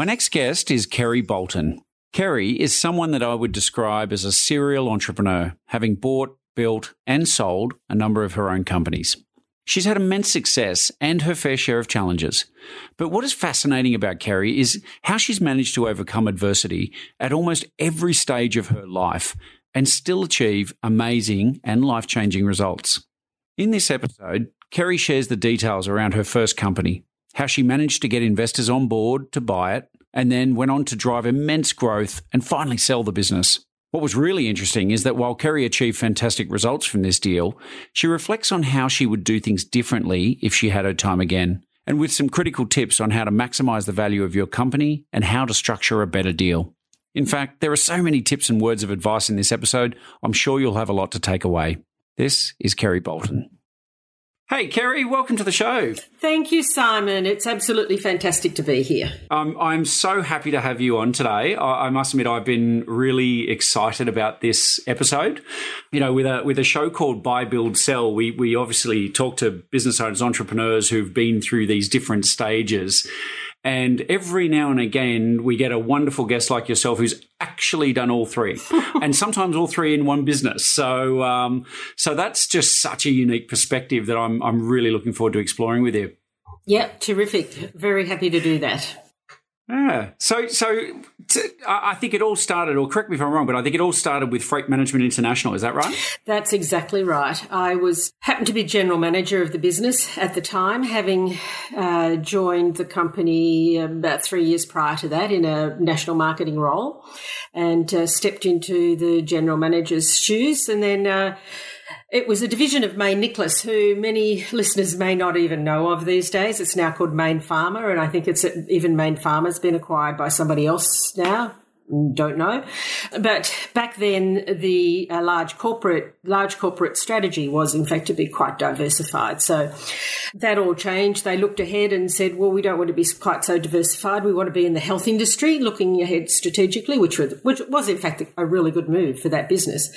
My next guest is Kerry Bolton. Kerry is someone that I would describe as a serial entrepreneur, having bought, built, and sold a number of her own companies. She's had immense success and her fair share of challenges. But what is fascinating about Kerry is how she's managed to overcome adversity at almost every stage of her life and still achieve amazing and life changing results. In this episode, Kerry shares the details around her first company, how she managed to get investors on board to buy it, and then went on to drive immense growth and finally sell the business. What was really interesting is that while Kerry achieved fantastic results from this deal, she reflects on how she would do things differently if she had her time again, and with some critical tips on how to maximize the value of your company and how to structure a better deal. In fact, there are so many tips and words of advice in this episode, I'm sure you'll have a lot to take away. This is Kerry Bolton. Hey, Kerry, welcome to the show. Thank you, Simon. It's absolutely fantastic to be here. Um, I'm so happy to have you on today. I, I, must admit, I've been really excited about this episode. You know, with a with a show called Buy, Build, Sell, we we obviously talk to business owners, entrepreneurs who've been through these different stages. And every now and again, we get a wonderful guest like yourself who's actually done all three, and sometimes all three in one business. So, um, so that's just such a unique perspective that I'm I'm really looking forward to exploring with you. Yeah, terrific. Very happy to do that. Yeah. So, so t- I think it all started, or correct me if I'm wrong, but I think it all started with Freight Management International. Is that right? That's exactly right. I was happened to be general manager of the business at the time, having uh, joined the company about three years prior to that in a national marketing role, and uh, stepped into the general manager's shoes, and then. Uh, it was a division of Mayne Nickless, who many listeners may not even know of these days. It's now called Mayne Pharma, and I think it's even Mayne Pharma's been acquired by somebody else now don't know. But back then, the uh, large corporate large corporate strategy was in fact to be quite diversified. So that all changed. They looked ahead and said, "Well, we don't want to be quite so diversified. We want to be in the health industry, looking ahead strategically," which was which was in fact a really good move for that business.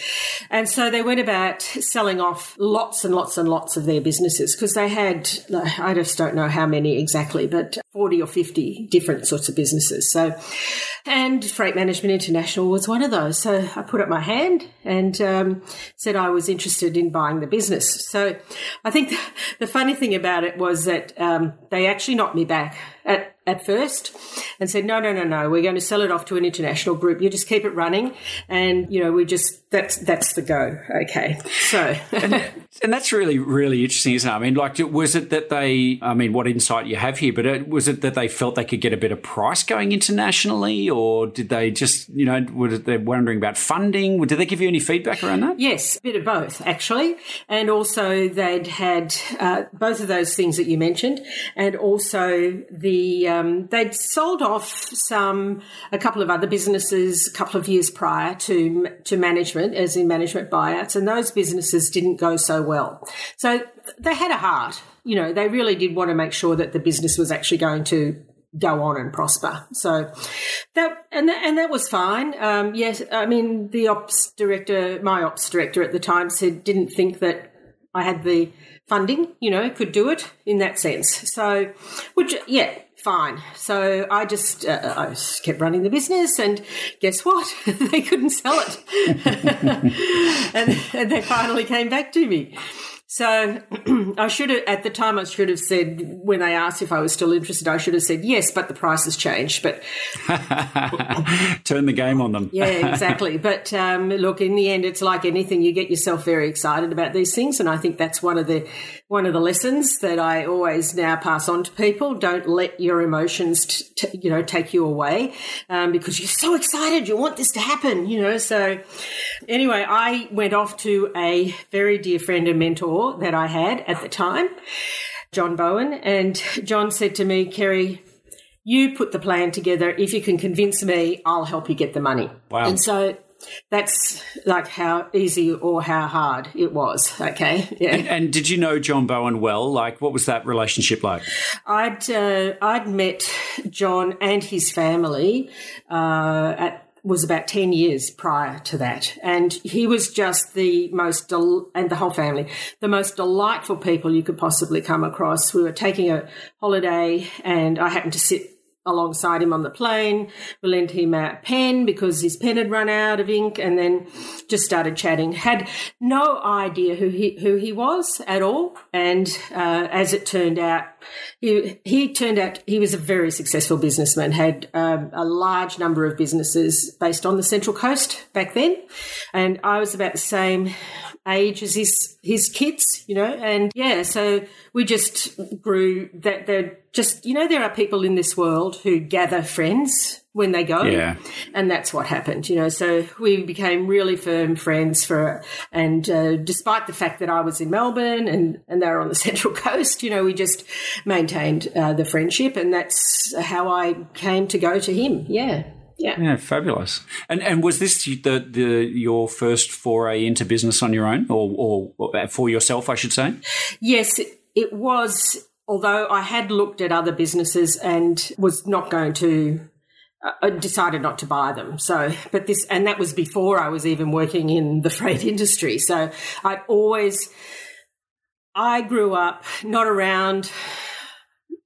And so they went about selling off lots and lots and lots of their businesses because they had I just don't know how many exactly, but forty or fifty different sorts of businesses. So and freight Management International was one of those. So I put up my hand and um, said I was interested in buying the business. So I think the funny thing about it was that um, they actually knocked me back at at first and said, no, no, no, no, we're going to sell it off to an international group. You just keep it running. And, you know, we just, that's, that's the go. Okay. So. and, and, that's really, really interesting, isn't it? I mean, like, was it that they, I mean, what insight you have here, but it, was it that they felt they could get a better price going internationally or did they just, you know, were they wondering about funding? Did they give you any feedback around that? Yes, a bit of both, actually. And also they'd had uh, both of those things that you mentioned and also the, um, they'd sold off some a couple of other businesses a couple of years prior to to management, as in management buyouts, and those businesses didn't go so well. So they had a heart. You know, they really did want to make sure that the business was actually going to go on and prosper. So that and that, and that was fine. Um, yes, I mean the ops director, my ops director at the time said didn't think that I had the funding, you know, could do it in that sense. So, which yeah, fine. So I just uh, I just kept running the business, and guess what? they couldn't sell it, and, and, they finally came back to me. So I should have, at the time, I should have said, when they asked if I was still interested, I should have said yes, but the price has changed. But turn the game on them. yeah, exactly. But um, look, in the end, it's like anything. You get yourself very excited about these things, and I think that's one of the one of the lessons that I always now pass on to people. Don't let your emotions, t- t- you know, take you away um, because you're so excited. You want this to happen, you know. So anyway, I went off to a very dear friend and mentor that I had at the time, John Bowen, and John said to me, Kerry. You put the plan together. If you can convince me, I'll help you get the money. Wow. And so that's like how easy or how hard it was. Okay. Yeah. And, and did you know John Bowen well? Like, what was that relationship like? I'd uh, I'd met John and his family uh, at was about 10 years prior to that. And he was just the most, del- and the whole family, the most delightful people you could possibly come across. We were taking a holiday and I happened to sit alongside him on the plane. We lent him a pen because his pen had run out of ink, and then just started chatting. Had no idea who he who he was at all, and uh, as it turned out, he he turned out he was a very successful businessman. Had um, a large number of businesses based on the Central Coast back then, and I was about the same age as his his kids, you know, and yeah, so we just grew that they're just you know there are people in this world who gather friends when they go, Yeah. and that's what happened, you know. So we became really firm friends for, and uh, despite the fact that I was in Melbourne and and they were on the Central Coast, you know, we just maintained uh, the friendship, and that's how I came to go to him. Yeah. Yeah. Yeah, fabulous. And and was this the the your first foray into business on your own, or or for yourself, I should say? Yes, it, was. Although I had looked at other businesses and was not going to, uh, I decided not to buy them. So, but this, and that was before I was even working in the freight industry. So I'd always, I grew up not around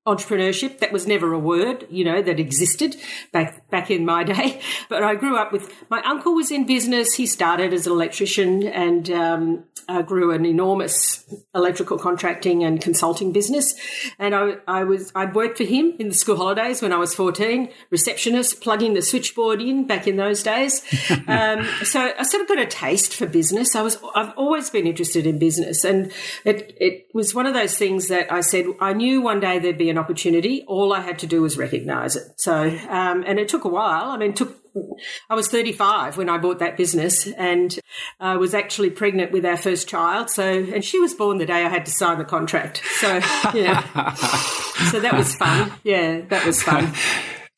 entrepreneurship. That was never a word, you know, that existed back back in my day. But I grew up with my uncle was in business. He started as an electrician and um, uh, grew an enormous electrical contracting and consulting business. And I, I was I'd worked for him in the school holidays when I was fourteen, receptionist, plugging the switchboard in back in those days. um, so I sort of got a taste for business. I was I've always been interested in business, and it it was one of those things that I said I knew one day there'd be an opportunity. All I had to do was recognise it. So, um, and it took a while. I mean, took. I was 35 when I bought that business, and I was actually pregnant with our first child. So, and she was born the day I had to sign the contract. So, yeah. so that was fun. Yeah, that was fun.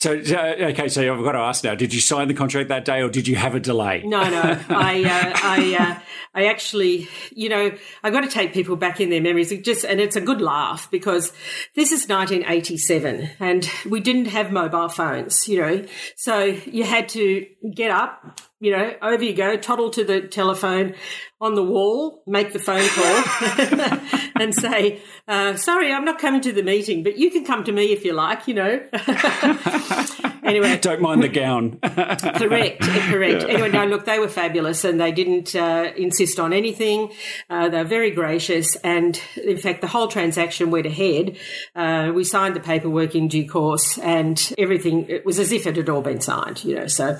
So okay, so I've got to ask now: Did you sign the contract that day, or did you have a delay? No, no. I, uh, I, uh, I actually, you know, I've got to take people back in their memories. It just, and it's a good laugh because this is 1987, and we didn't have mobile phones, you know, so you had to get up, you know, over you go, toddle to the telephone on the wall, make the phone call, and say, uh, "Sorry, I'm not coming to the meeting, but you can come to me if you like," you know. anyway, Don't mind the gown. correct, correct. Anyway, no, look, they were fabulous, and they didn't uh, insist on anything. Uh, they were very gracious, and in fact, the whole transaction went ahead. Uh, we signed the paperwork in due course, and everything. It was as if it had all been signed, you know. So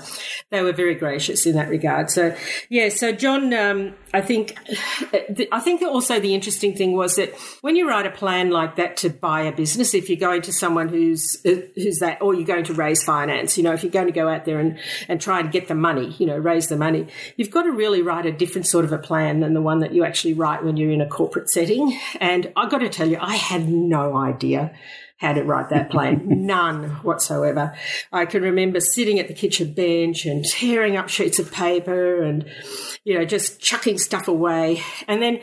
they were very gracious in that regard. So yeah, so John, um, I think, I think also the interesting thing was that when you write a plan like that to buy a business, if you're going to someone who's who's that, or you're going to raise finance, you know, if you're going to go out there and and try and get the money, you know, raise the money, you've got to really write a different sort of a plan than the one that you actually write when you're in a corporate setting. And I've got to tell you, I had no idea how to write that plan. None whatsoever. I can remember sitting at the kitchen bench and tearing up sheets of paper and, you know, just chucking stuff away. And then,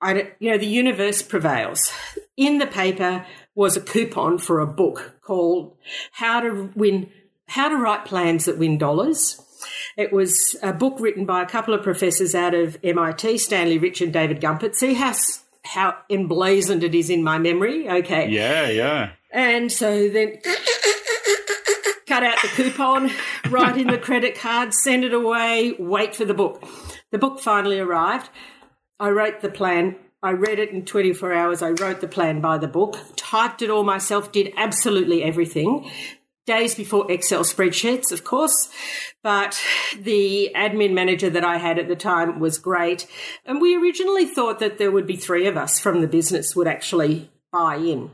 I, you know, the universe prevails. In the paper was a coupon for a book called How to Win, How to Write Plans That Win Dollars. It was a book written by a couple of professors out of MIT, Stanley Rich and David Gumpert. See how how emblazoned it is in my memory. Okay. yeah, yeah. And so then cut out the coupon, write in the credit card, send it away, wait for the book. The book finally arrived. I wrote the plan. I read it in 24 hours. I wrote the plan by the book, typed it all myself, did absolutely everything. Days before Excel spreadsheets, of course, but the admin manager that I had at the time was great. And we originally thought that there would be three of us from the business would actually buy in.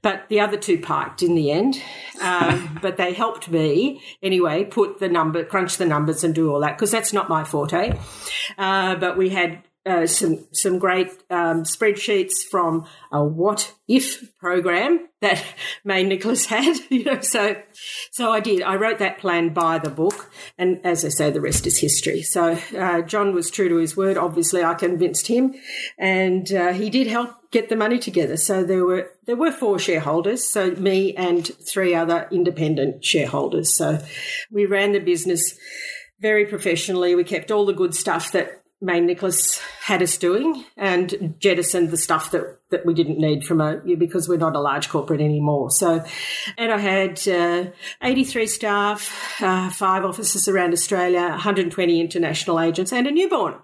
But the other two piked in the end. Um, but they helped me anyway, put the number, crunch the numbers and do all that because that's not my forte. Uh, but we had uh, some some great um, spreadsheets from a what if program that Mayne Nickless had. You know, so so I did. I wrote that plan by the book, and as I say, the rest is history. So uh, John was true to his word. Obviously, I convinced him, and uh, he did help get the money together. So there were there were four shareholders, so me and three other independent shareholders. So we ran the business very professionally. We kept all the good stuff that Mayne Nickless had us doing and jettisoned the stuff that, that we didn't need from a because we're not a large corporate anymore. So, and I had uh, 83 staff, uh, five offices around Australia, 120 international agents, and a newborn.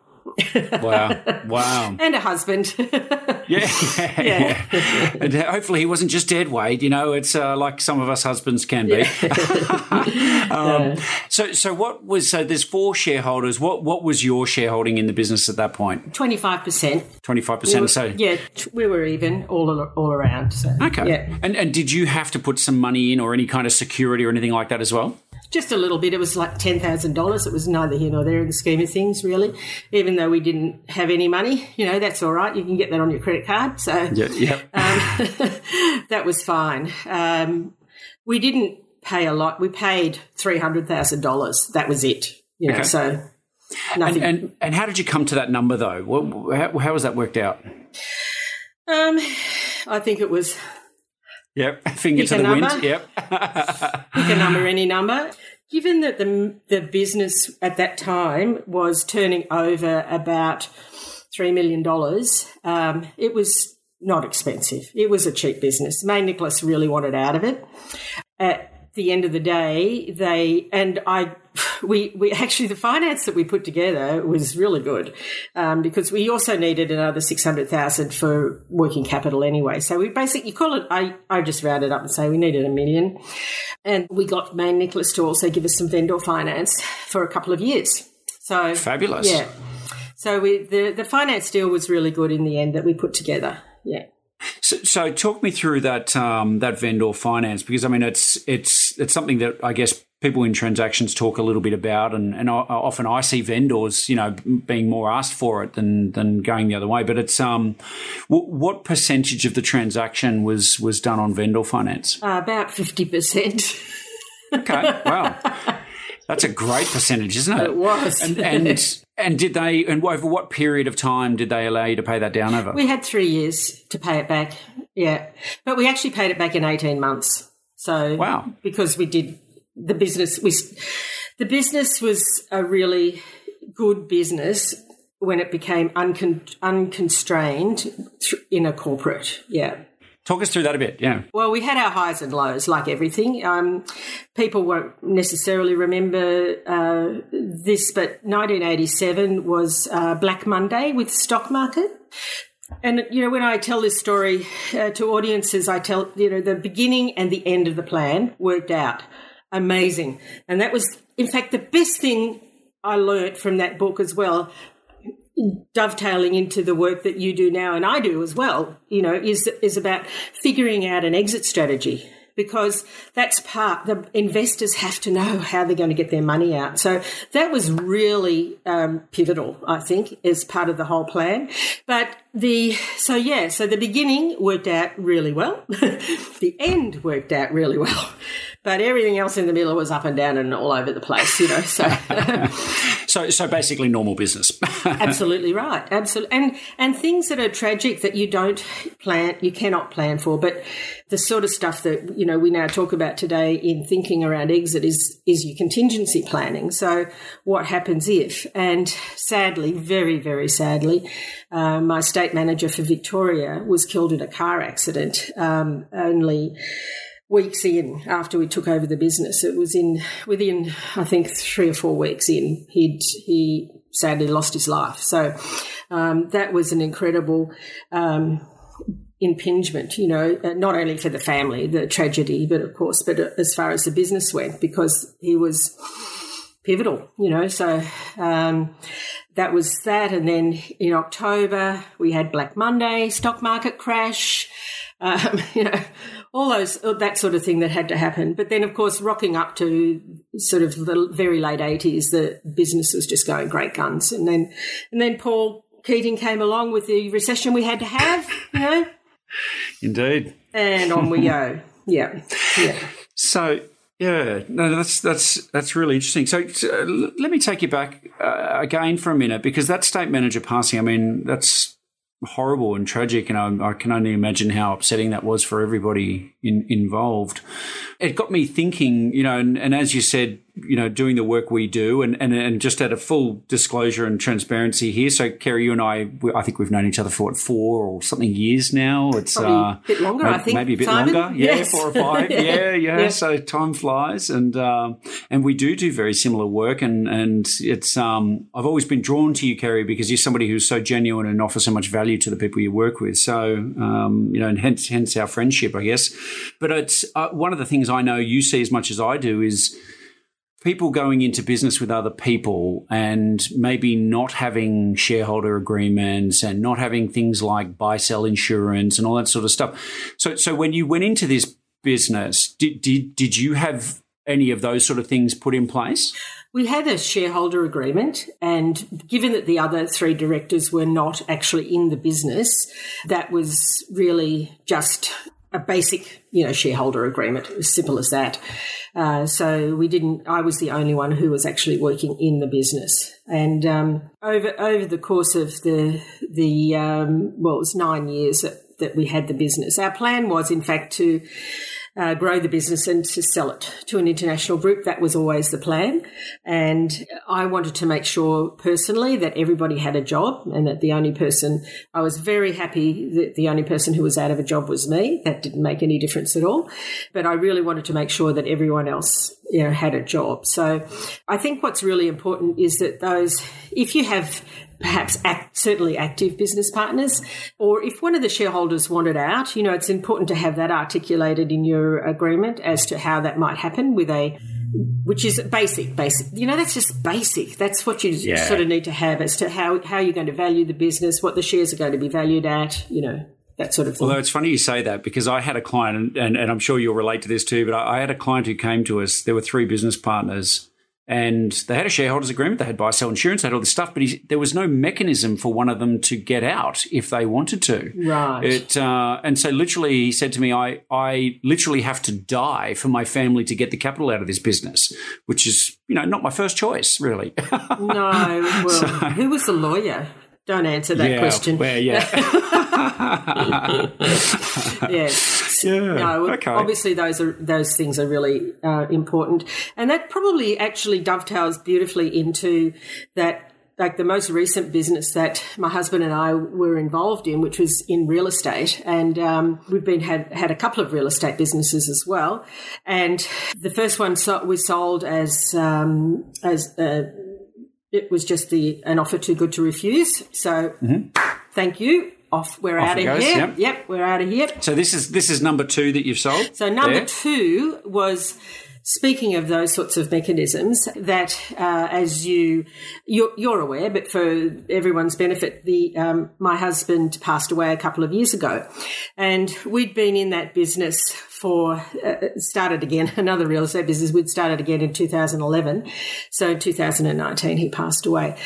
Wow! Wow! and a husband. yeah, yeah. yeah. and hopefully he wasn't just dead Wade. You know, it's uh, like some of us husbands can be. Yeah. um, so, so what was so? There's four shareholders. What what was your shareholding in the business at that point? Twenty five percent. Twenty five percent. So yeah, we were even all all around. So, okay. Yeah. And and did you have to put some money in or any kind of security or anything like that as well? Just a little bit. It was like ten thousand dollars. It was neither here nor there in the scheme of things, really. Even though we didn't have any money, you know, that's all right. You can get that on your credit card. So yeah, yeah. Um, that was fine. Um, we didn't pay a lot. We paid three hundred thousand dollars. That was it. You know, okay. so nothing. And, and, and how did you come to that number though? What, how, how was that worked out? Um, I think it was Yep, finger Pick to the number. wind. Yep. Pick a number, any number. Given that the the business at that time was turning over about three million dollars, um, it was not expensive. It was a cheap business. Mayne Nickless really wanted out of it. At the end of the day, they and I we, we actually the finance that we put together was really good um, because we also needed another six hundred thousand for working capital anyway. So we basically you call it. I I just rounded up and say we needed a million, and we got Mayne Nickless to also give us some vendor finance for a couple of years. So fabulous. Yeah. So we the the finance deal was really good in the end that we put together. Yeah. So, so, talk me through that um, that vendor finance because I mean it's it's it's something that I guess people in transactions talk a little bit about, and, and often I see vendors, you know, being more asked for it than than going the other way. But it's um, w- what percentage of the transaction was was done on vendor finance? Uh, about fifty percent. okay, wow, that's a great percentage, isn't it? It was, and, and and did they, and over what period of time did they allow you to pay that down over? We had three years to pay it back. Yeah. But we actually paid it back in 18 months. So, wow. Because we did the business, we, the business was a really good business when it became uncon, unconstrained in a corporate. Yeah. Talk us through that a bit, yeah. Well, we had our highs and lows, like everything. Um, people won't necessarily remember uh, this, but 1987 was uh, Black Monday with stock market. And you know, when I tell this story uh, to audiences, I tell you know the beginning and the end of the plan worked out amazing, and that was, in fact, the best thing I learnt from that book as well dovetailing into the work that you do now and I do as well, you know, is is about figuring out an exit strategy because that's part the investors have to know how they're going to get their money out. So that was really um, pivotal, I think, as part of the whole plan. But the so yeah, so the beginning worked out really well. the end worked out really well but everything else in the middle was up and down and all over the place, you know. So, so, so basically, normal business. absolutely right, absolutely, and and things that are tragic that you don't plan, you cannot plan for, but the sort of stuff that you know we now talk about today in thinking around exit is is your contingency planning. So, what happens if? And sadly, very very sadly, uh, my state manager for Victoria was killed in a car accident um, only weeks in after we took over the business. It was in within I think three or four weeks in he'd he sadly lost his life. So um, that was an incredible um, impingement, you know, uh, not only for the family, the tragedy, but of course, but as far as the business went, because he was pivotal, you know. So um, that was that. And then in October, we had Black Monday, stock market crash, um, you know, all those, that sort of thing that had to happen. But then, of course, rocking up to sort of the very late 80s, the business was just going great guns. And then, and then Paul Keating came along with the recession we had to have, you know. Indeed. And on we go. Yeah. Yeah. So yeah, no, that's that's that's really interesting. So, uh, let me take you back uh, again for a minute because that state manager passing. I mean, that's horrible and tragic, and I, I, can only imagine how upsetting that was for everybody in, involved. It got me thinking, you know, and, and as you said, you know, doing the work we do, and, and and just at a full disclosure and transparency here. So, Kerry, you and I, I think we've known each other for what four or something years now. It's Probably uh, a bit longer, maybe, I think. Maybe a bit Simon? longer, yeah, yes. four or five, yeah, yeah, yeah. So time flies, and um, and we do do very similar work, and and it's um, I've always been drawn to you, Kerry, because you're somebody who's so genuine and offers so much value to the people you work with. So um, you know, and hence hence our friendship, I guess. But it's uh, one of the things I know you see as much as I do is people going into business with other people and maybe not having shareholder agreements and not having things like buy sell insurance and all that sort of stuff. So so when you went into this business, did did did you have any of those sort of things put in place? We had a shareholder agreement, and given that the other three directors were not actually in the business, that was really just a basic, you know, shareholder agreement, as simple as that. Uh, so we didn't. I was the only one who was actually working in the business, and um, over over the course of the the um, well, it was nine years that, that we had the business. Our plan was, in fact, to uh, grow the business and to sell it to an international group. That was always the plan. And I wanted to make sure personally that everybody had a job and that the only person, I was very happy that the only person who was out of a job was me. That didn't make any difference at all. But I really wanted to make sure that everyone else you know, had a job. So I think what's really important is that those, if you have perhaps act, certainly active business partners, or if one of the shareholders wanted out, you know, it's important to have that articulated in your agreement as to how that might happen with a which is basic, basic. You know, that's just basic. That's what you yeah. sort of need to have as to how, how you're going to value the business, what the shares are going to be valued at, you know, that sort of thing. Although it's funny you say that because I had a client, and, and, and I'm sure you'll relate to this too, but I, I, had a client who came to us. There were three business partners and they had a shareholders agreement. They had buy sell insurance, they had all this stuff, but he, there was no mechanism for one of them to get out if they wanted to. Right. It, uh, and so literally, he said to me, I, I literally have to die for my family to get the capital out of this business, which is, you know, not my first choice, really. no. Well, so, who was the lawyer? Don't answer that yeah, question. Well, yeah. yes. Yeah. No, okay. Obviously, those are those things are really uh, important, and that probably actually dovetails beautifully into that. Like the most recent business that my husband and I were involved in, which was in real estate, and um, we've been had had a couple of real estate businesses as well. And the first one so, we sold as um, as uh, it was just the an offer too good to refuse. So mm-hmm. thank you. Off we're Off out of goes, here. Yep. yep, we're out of here. So this is this is number two that you've sold. So number there. two was speaking of those sorts of mechanisms, that uh, as you you're, you're, aware, but for everyone's benefit, the um, my husband passed away a couple of years ago, and we'd been in that business for uh, started again another real estate business. We'd started again in 2011, so in 2019 he passed away.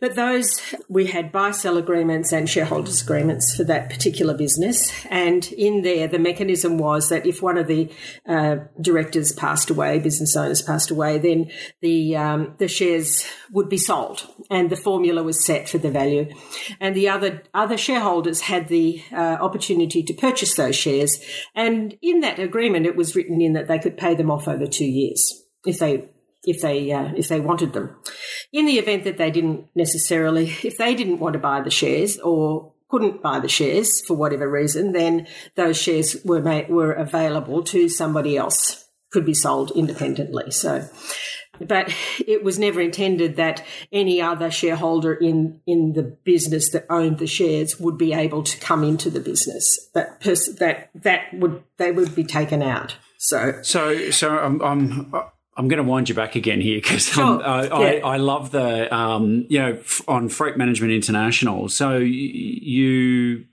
But those, we had buy sell agreements and shareholders agreements for that particular business. And in there, the mechanism was that if one of the uh, directors passed away, business owners passed away, then the, um, the shares would be sold and the formula was set for the value. And the other, other shareholders had the uh, opportunity to purchase those shares. And in that agreement, it was written in that they could pay them off over two years if they if they uh, if they wanted them. In the event that they didn't necessarily, if they didn't want to buy the shares or couldn't buy the shares for whatever reason, then those shares were made, were available to somebody else, could be sold independently. So but it was never intended that any other shareholder in in the business that owned the shares would be able to come into the business. That pers- that that would they would be taken out. So so so I'm. I'm I'm going to wind you back again here because uh, yeah. I, I love the um, you know f- on Freight Management International. So y- you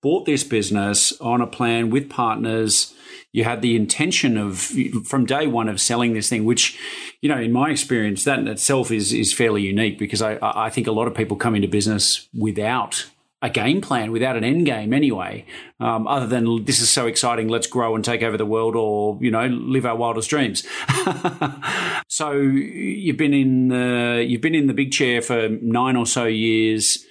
bought this business on a plan with partners you had the intention of from day one of selling this thing, which, you know, in my experience, that in itself is is fairly unique because I I think a lot of people come into business without a game plan, without an end game anyway. Um, other than this is so exciting, let's grow and take over the world, or you know, live our wildest dreams. so you've been in the you've been in the big chair for nine or so years.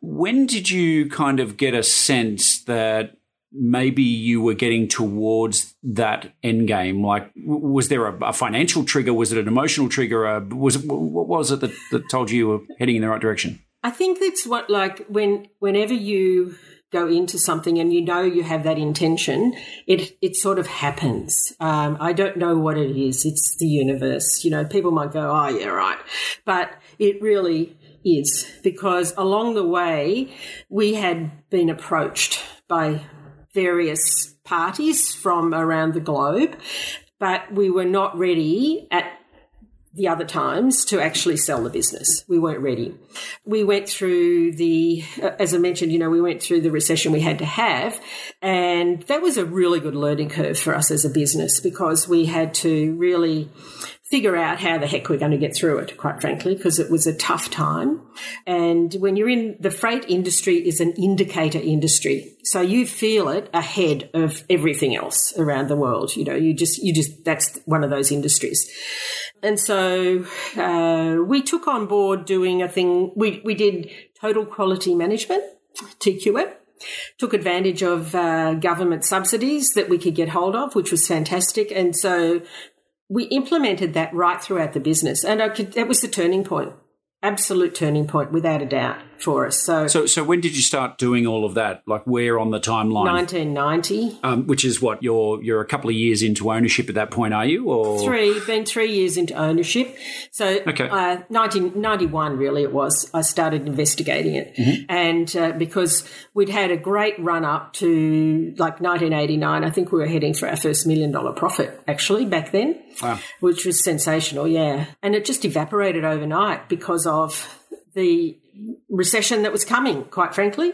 When did you kind of get a sense that maybe you were getting towards that end game? Like, was there a, a financial trigger? Was it an emotional trigger? Uh, was it, what was it that, that told you you were heading in the right direction? I think that's what, like, when whenever you go into something and you know you have that intention, it it sort of happens. Um, I don't know what it is. It's the universe. You know, people might go, "Oh, yeah, right," but it really is because along the way we had been approached by various parties from around the globe, but we were not ready at the other times to actually sell the business. We weren't ready. We went through the, uh, as I mentioned, you know, we went through the recession we had to have. And that was a really good learning curve for us as a business because we had to really figure out how the heck we're going to get through it, quite frankly, because it was a tough time. And when you're in the freight industry is an indicator industry. So you feel it ahead of everything else around the world. You know, you just, you just, that's one of those industries. And so uh, we took on board doing a thing, we, we did total quality management, TQM took advantage of uh, government subsidies that we could get hold of, which was fantastic. And so we implemented that right throughout the business, and could, that was the turning point, absolute turning point, without a doubt for us. So, so, so when did you start doing all of that? Like, where on the timeline? 1990. Um, which is what you're you're a couple of years into ownership at that point, are you? Or three? Been three years into ownership. So, okay. Uh, 1991, really, it was. I started investigating it, mm-hmm. and uh, because we'd had a great run up to like 1989, I think we were heading for our first million dollar profit actually back then, wow. which was sensational. Yeah, and it just evaporated overnight because of the recession that was coming, quite frankly.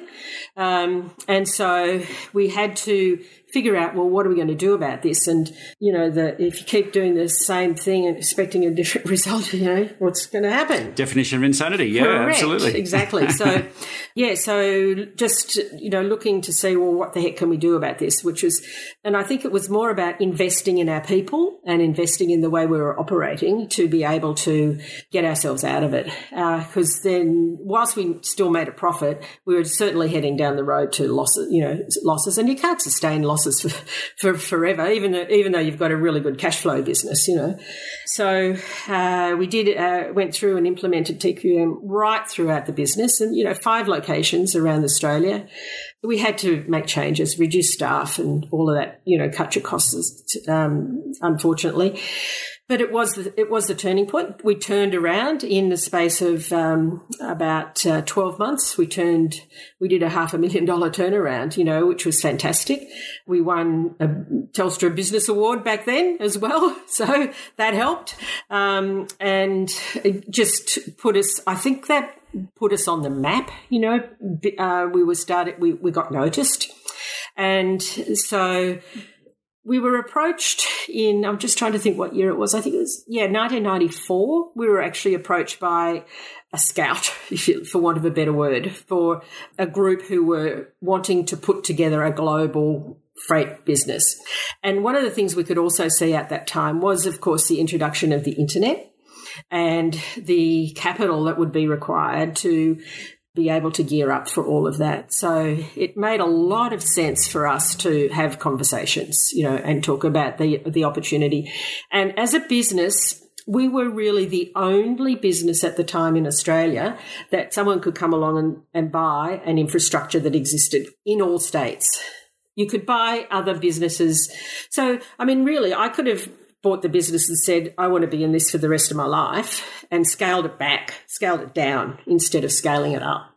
Um, and so we had to figure out, well, what are we going to do about this? And, you know, the, if you keep doing the same thing and expecting a different result, you know, what's going to happen? Definition of insanity. Yeah, Correct. absolutely. Exactly. So, yeah, so just, you know, looking to see, well, what the heck can we do about this? Which was, and I think it was more about investing in our people and investing in the way we were operating to be able to get ourselves out of it. Because uh, then, whilst we still made a profit, we were certainly heading down the road to losses, you know, losses, and you can't sustain losses losses for, for forever, even though, even though you've got a really good cash flow business, you know. So uh, we did uh, went through and implemented TQM right throughout the business, and you know, five locations around Australia. We had to make changes, reduce staff, and all of that. You know, cut your costs. Um, unfortunately, but it was the, it was the turning point. We turned around in the space of um, about uh, twelve months. We turned we did a half a million dollar turnaround, you know, which was fantastic. We won a Telstra Business Award back then as well, so that helped, um, and it just put us. I think that put us on the map. You know, uh, we were started. We we got noticed, and so we were approached in, I'm just trying to think what year it was. I think it was, yeah, 1994. We were actually approached by a scout, you, for want of a better word, for a group who were wanting to put together a global freight business. And one of the things we could also see at that time was, of course, the introduction of the internet and the capital that would be required to be able to gear up for all of that. So it made a lot of sense for us to have conversations, you know, and talk about the the opportunity. And as a business, we were really the only business at the time in Australia that someone could come along and, and buy an infrastructure that existed in all states. You could buy other businesses. So, I mean, really, I could have bought the business and said, I want to be in this for the rest of my life, and scaled it back, scaled it down instead of scaling it up.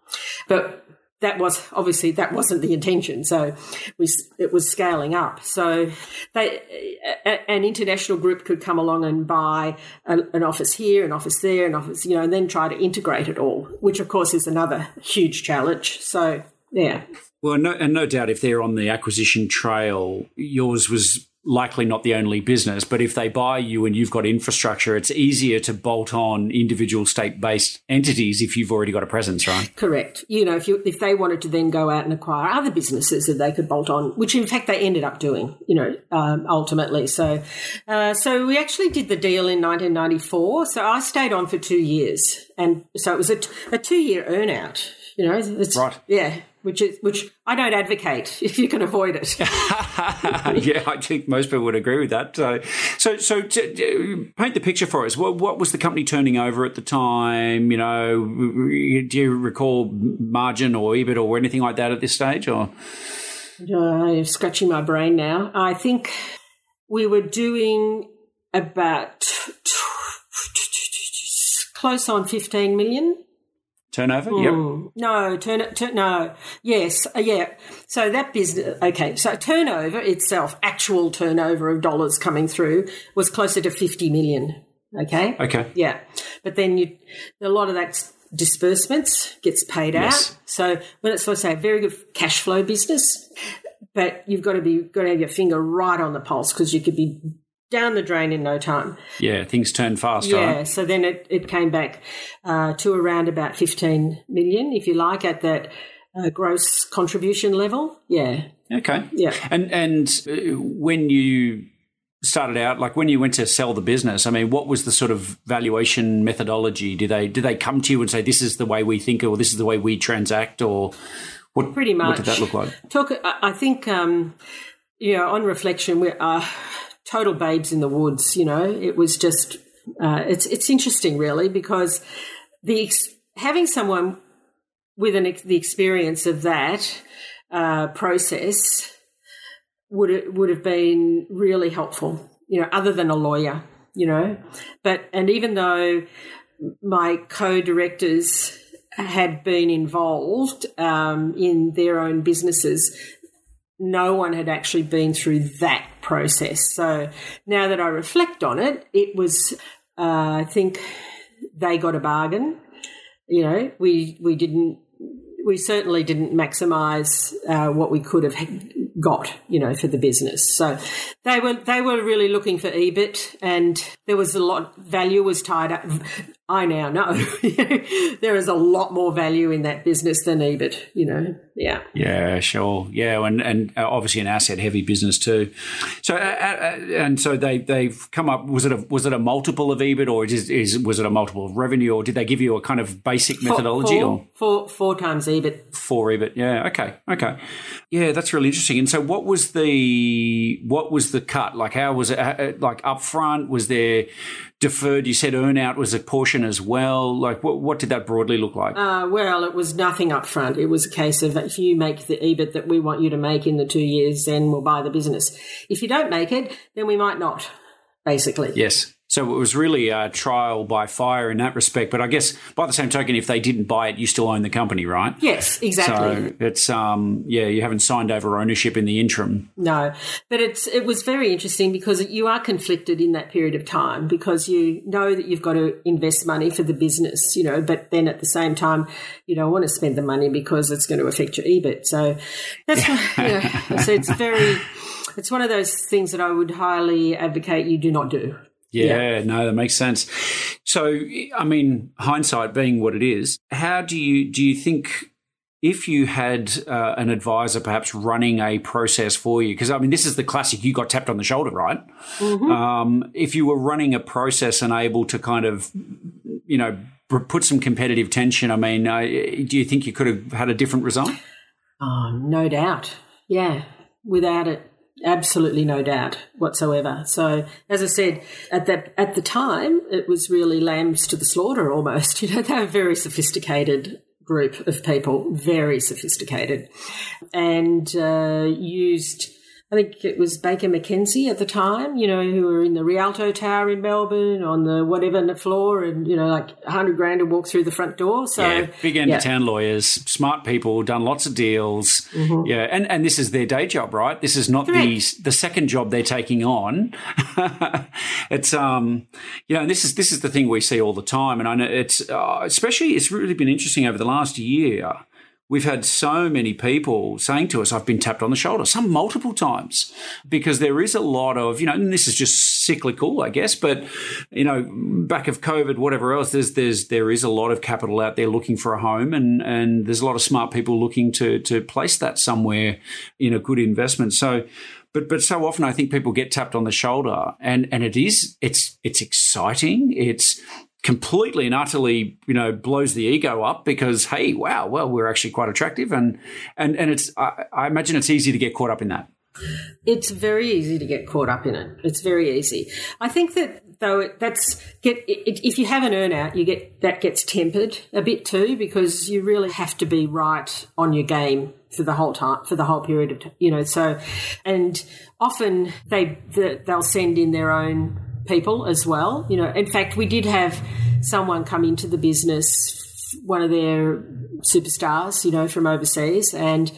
But that was obviously that wasn't the intention. So we, it was scaling up. So they, an international group could come along and buy an office here, an office there, an office, you know, and then try to integrate it all, which of course is another huge challenge. So yeah. Well, no, and no doubt if they're on the acquisition trail, yours was likely not the only business, but if they buy you and you've got infrastructure, it's easier to bolt on individual state based entities if you've already got a presence, right? Correct. You know, if you if they wanted to then go out and acquire other businesses that they could bolt on, which in fact they ended up doing, you know, um, ultimately. So, uh, so we actually did the deal in 1994. So I stayed on for two years, and so it was a, t- a two year earnout. You know, it's, right? Yeah, which is which I don't advocate if you can avoid it. yeah, I think most people would agree with that. So, so, so to, to paint the picture for us. What, what was the company turning over at the time? You know, do you recall margin or EBIT or anything like that at this stage? Or I'm scratching my brain now. I think we were doing about close on 15 million turnover. Mm. Yep. No, turn, turn no. Yes, uh, yeah. So that business. Okay, so turnover itself, actual turnover of dollars coming through, was closer to fifty million. Okay. Okay. Yeah, but then you a lot of that disbursements gets paid yes. out. So when it's supposed to say very good cash flow business, but you've got to be got to have your finger right on the pulse because you could be down the drain in no time. Yeah, things turn fast. Yeah, right? so then it, it came back uh, to around about 15 million, if you like, at that uh, gross contribution level. Yeah. Okay. Yeah. And and uh, when you started out, like when you went to sell the business, I mean, what was the sort of valuation methodology? Do they do they come to you and say this is the way we think, or this is the way we transact, or what? Pretty much. What did that look like? Talk. I think. Um, you know, on reflection, we are total babes in the woods. You know, it was just uh, it's it's interesting really because the having someone with an the experience of that uh, process would it would have been really helpful. You know, other than a lawyer. You know, but and even though my co-directors had been involved um, in their own businesses, no one had actually been through that process. So now that I reflect on it, it was, uh, I think they got a bargain. You know, we, we didn't, we certainly didn't maximise uh, what we could have got, you know, for the business. So they were they were really looking for EBIT, and there was a lot value was tied up. I now know there is a lot more value in that business than EBIT. You know, yeah, yeah, sure, yeah, and and uh, obviously an asset heavy business too. So uh, uh, and so they they've come up. Was it a was it a multiple of EBIT or is, is was it a multiple of revenue or did they give you a kind of basic methodology four, or four four times EBIT? Four EBIT, yeah, okay, okay, yeah, that's really interesting. And so, what was the what was the cut? Like, how was it? Like upfront, was there deferred? You said earnout was a portion as well. Like, what, what did that broadly look like? Uh, well, it was nothing up front. It was a case of if you make the EBIT that we want you to make in the two years, then we'll buy the business. If you don't make it, then we might not, basically. Yes. So it was really a trial by fire in that respect. But I guess by the same token, if they didn't buy it, you still own the company, right? Yes, exactly. So it's um yeah, you haven't signed over ownership in the interim. No, but it's it was very interesting because you are conflicted in that period of time because you know that you've got to invest money for the business, you know, but then at the same time you don't want to spend the money because it's going to affect your EBIT. So that's yeah. so it's very it's one of those things that I would highly advocate you do not do. Yeah, yeah, no, that makes sense. So, I mean, hindsight being what it is, how do you do you think if you had uh, an advisor perhaps running a process for you, because I mean, this is the classic, you got tapped on the shoulder, right? Mm-hmm. Um, if you were running a process and able to kind of, you know, put some competitive tension, I mean, uh, do you think you could have had a different result? Oh, no doubt. Yeah, without it. Absolutely no doubt whatsoever. So, as I said, at that at the time, it was really lambs to the slaughter almost. You know, they were a very sophisticated group of people, very sophisticated, and uh, used I think it was Baker McKenzie at the time, you know, who were in the Rialto Tower in Melbourne on the whatever floor and, you know, like 100 grand to walk through the front door. So, yeah, big end of town lawyers, smart people, done lots of deals. Mm-hmm. Yeah. And, and this is their day job, right? This is not the, the second job they're taking on. it's, um, you know, this is, this is the thing we see all the time. And I know it's, uh, especially, it's really been interesting over the last year we've had so many people saying to us, I've been tapped on the shoulder, some multiple times, because there is a lot of, you know, and this is just cyclical, I guess, but, you know, back of COVID, whatever else, there's, there's, there is a lot of capital out there looking for a home and, and there's a lot of smart people looking to, to place that somewhere in a good investment. So, but but so often I think people get tapped on the shoulder and and it is it's it's exciting it's completely and utterly, you know, blows the ego up because, hey, wow, well, we're actually quite attractive, and and and it's I, I imagine it's easy to get caught up in that. It's very easy to get caught up in it. It's very easy. I think that though that's get if you have an earnout, you get that gets tempered a bit too because you really have to be right on your game for the whole time for the whole period of you know so and often they they'll send in their own people as well. You know, in fact, we did have someone come into the business, one of their superstars, you know, from overseas, and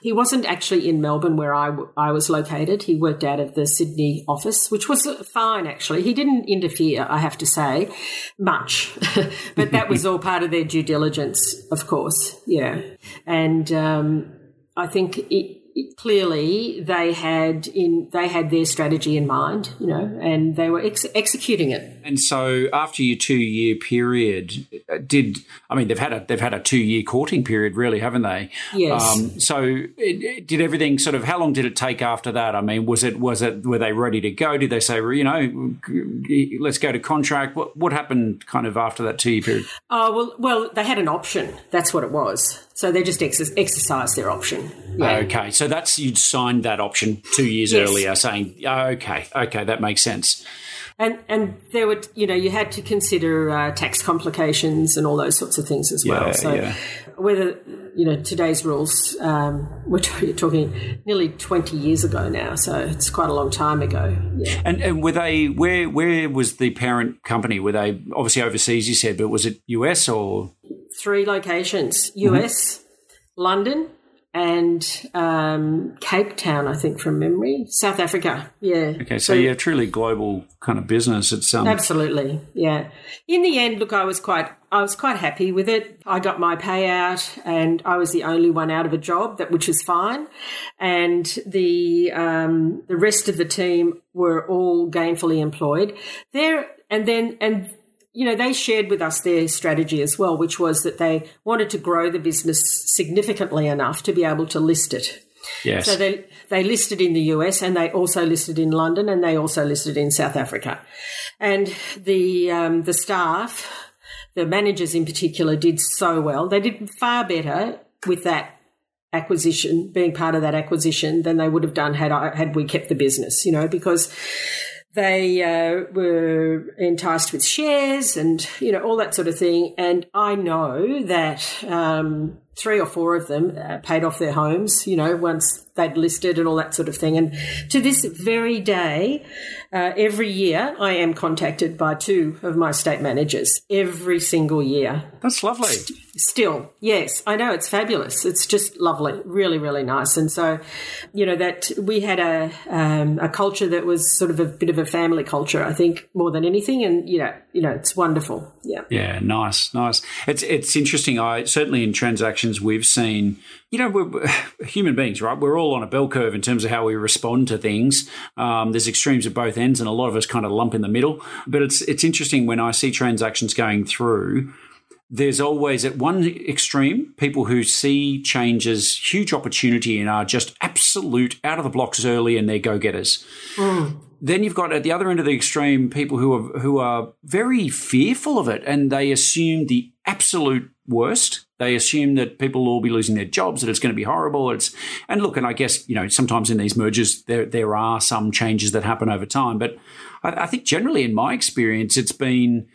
he wasn't actually in Melbourne where I, I was located. He worked out of the Sydney office, which was fine actually. He didn't interfere, I have to say, much, but that was all part of their due diligence, of course. Yeah, and um, I think it, clearly they had in they had their strategy in mind, you know, and they were ex- executing it. And so, after your two year period, did I mean they've had a they've had a two year courting period, really, haven't they? Yes. Um, so, it, it, did everything sort of? How long did it take after that? I mean, was it was it were they ready to go? Did they say, you know, let's go to contract? What what happened kind of after that two year period? Oh well, well, they had an option. That's what it was. So they just ex- exercised their option. Yeah. Okay, so that's you'd signed that option two years yes. earlier, saying, okay, okay, that makes sense. And and there were you know you had to consider uh, tax complications and all those sorts of things as well. Yeah, so yeah. whether you know today's rules, um, we're talking nearly twenty years ago now, so it's quite a long time ago. Yeah. And and were they where where was the parent company? Were they obviously overseas? You said, but was it US or three locations US, mm-hmm. London, and um, Cape Town, I think, from memory. South Africa, yeah. Okay, so, so yeah, truly global kind of business. It's um... absolutely, yeah. In the end, look, I was quite, I was quite happy with it. I got my payout, and I was the only one out of a job, that which was fine. And the um, the rest of the team were all gainfully employed. There, and then and you know, they shared with us their strategy as well, which was that they wanted to grow the business significantly enough to be able to list it. Yes. So they they listed in the US and they also listed in London and they also listed in South Africa, and the um, the staff, the managers in particular, did so well. They did far better with that acquisition, being part of that acquisition, than they would have done had I, had we kept the business. You know, because they uh, were enticed with shares and you know all that sort of thing. And I know that um, three or four of them uh, paid off their homes. You know, once they'd listed and all that sort of thing. And to this very day, uh, every year I am contacted by two of my state managers every single year. That's lovely. St- still, yes, I know it's fabulous. It's just lovely, really, really nice. And so, you know, that we had a um, a culture that was sort of a bit of a family culture, I think, more than anything. And you know, you know, it's wonderful. Yeah. Yeah. Nice. Nice. It's it's interesting. I certainly in transactions we've seen you know, we're human beings, right? We're all on a bell curve in terms of how we respond to things. Um, there's extremes at both ends, and a lot of us kind of lump in the middle. But it's it's interesting when I see transactions going through. There's always at one extreme people who see change as huge opportunity and are just absolute out of the blocks early and they're go getters. Mm. Then you've got at the other end of the extreme people who are who are very fearful of it and they assume the absolute worst. They assume that people will all be losing their jobs, that it's going to be horrible. It's and look, and I guess you know sometimes in these mergers there there are some changes that happen over time, but I, I think generally in my experience it's been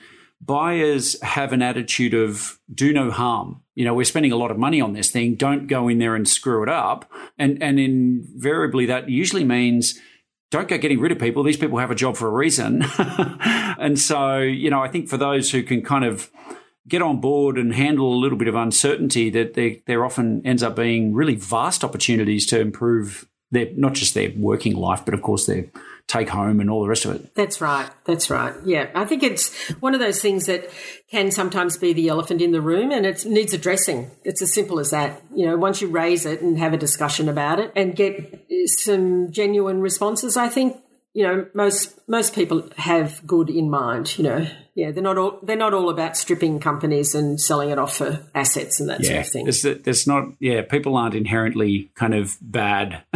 buyers have an attitude of do no harm. You know, we're spending a lot of money on this thing. Don't go in there and screw it up. And and invariably that usually means don't go getting rid of people. These people have a job for a reason. and so, you know, I think for those who can kind of get on board and handle a little bit of uncertainty, that there, there often ends up being really vast opportunities to improve their not just their working life, but of course their take home and all the rest of it. That's right. That's right. Yeah. I think it's one of those things that can sometimes be the elephant in the room and it needs addressing. It's as simple as that. You know, once you raise it and have a discussion about it and get some genuine responses, I think you know most most people have good in mind you know yeah they're not all they're not all about stripping companies and selling it off for assets and that yeah, sort of thing there's, there's not yeah people aren't inherently kind of bad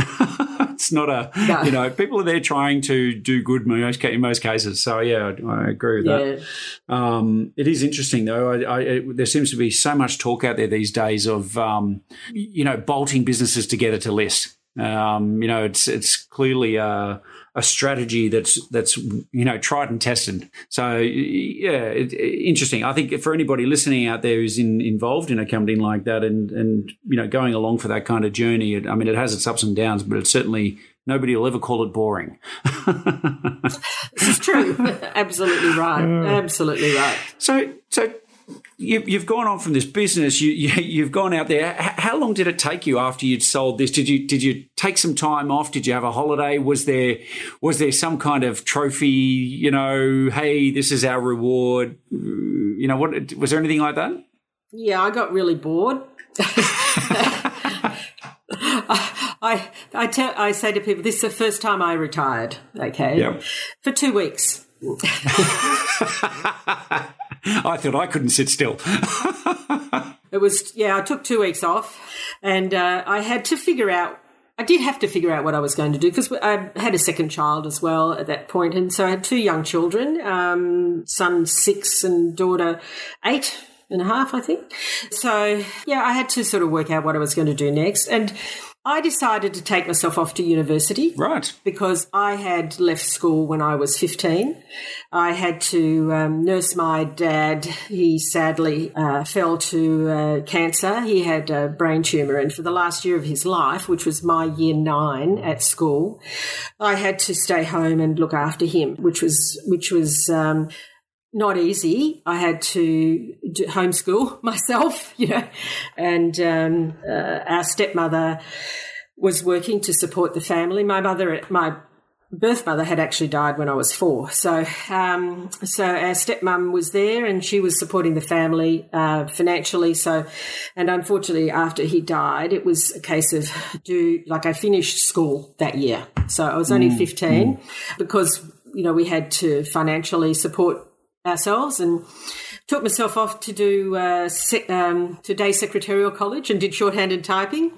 it's not a no. you know people are there trying to do good in most, in most cases. So yeah, I, I agree with that. Um, it is interesting though. I, I, it, there seems to be so much talk out there these days of um, you know bolting businesses together to list. Um, you know, it's it's clearly a, a, strategy that's that's you know tried and tested. So yeah, it, interesting. I think for anybody listening out there who's in, involved in a company like that and and you know going along for that kind of journey, it, I mean, it has its ups and downs, but it's certainly nobody will ever call it boring. this is true. Absolutely right. Absolutely right. So so you, have gone on from this business. You, you have gone out there. how long did it take you after you'd sold this? Did you did you take some time off? Did you have a holiday? Was there was there some kind of trophy? You know, hey, this is our reward. You know, what was there anything like that? Yeah, I got really bored. I I tell I say to people, this is the first time I retired. Okay, yep. for two weeks. I thought I couldn't sit still. it was, yeah, I took two weeks off and uh, I had to figure out I did have to figure out what I was going to do because I had a second child as well at that point, and so I had two young children, um, son six and daughter eight and a half, I think. So yeah, I had to sort of work out what I was going to do next, and I decided to take myself off to university. Right. Because I had left school when I was 15. I had to um, nurse my dad. He sadly uh, fell to uh, cancer. He had a brain tumour. And for the last year of his life, which was my year nine at school, I had to stay home and look after him, which was, which was, um, not easy. I had to homeschool myself, you know, and um, uh, our stepmother was working to support the family. My mother, my birth mother, had actually died when I was four, so um, so our stepmom was there, and she was supporting the family uh, financially. So, and unfortunately, after he died, it was a case of do like I finished school that year, so I was only mm. fifteen mm. because you know we had to financially support ourselves. And took myself off to do uh, um, day secretarial college and did shorthand and typing,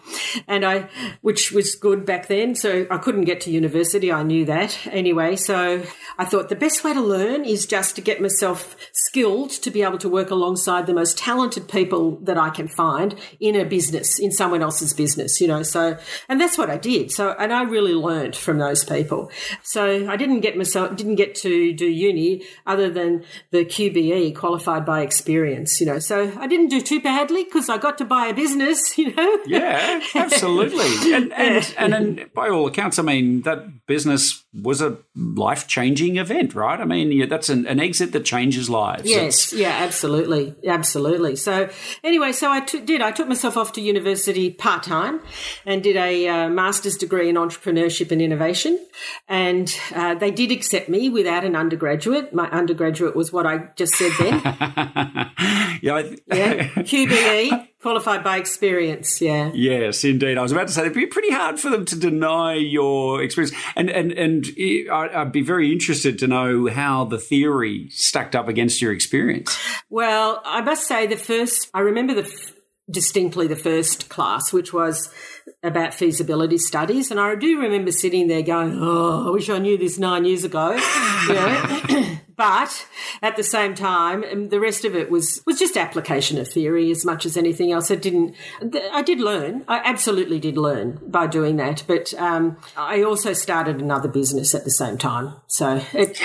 and I, which was good back then. So I couldn't get to university. I knew that anyway. So I thought the best way to learn is just to get myself skilled to be able to work alongside the most talented people that I can find in a business, in someone else's business. You know, so and that's what I did. So and I really learned from those people. So I didn't get myself didn't get to do uni other than the QBE qualified by experience, you know. So I didn't do too badly because I got to buy a business, you know. Yeah, absolutely. and, and, and, and by all accounts, I mean, that business was a life changing event, right? I mean, yeah, that's an, an, exit that changes lives. Yes, it's, yeah, absolutely. Absolutely. So anyway, so I t- did. I took myself off to university part time and did a uh, master's degree in entrepreneurship and innovation. And uh, they did accept me without an undergraduate. My undergraduate was what I just said then. yeah, I, yeah, QBE qualified by experience. Yeah. Yes, indeed. I was about to say it'd be pretty hard for them to deny your experience, and and and I'd be very interested to know how the theory stacked up against your experience. Well, I must say the first. I remember the distinctly the first class, which was about feasibility studies. And I do remember sitting there going, Oh, I wish I knew this nine years ago. you know? But at the same time, um, the rest of it was was just application of theory as much as anything else. I didn't. I did learn. I absolutely did learn by doing that. But um, I also started another business at the same time. So it,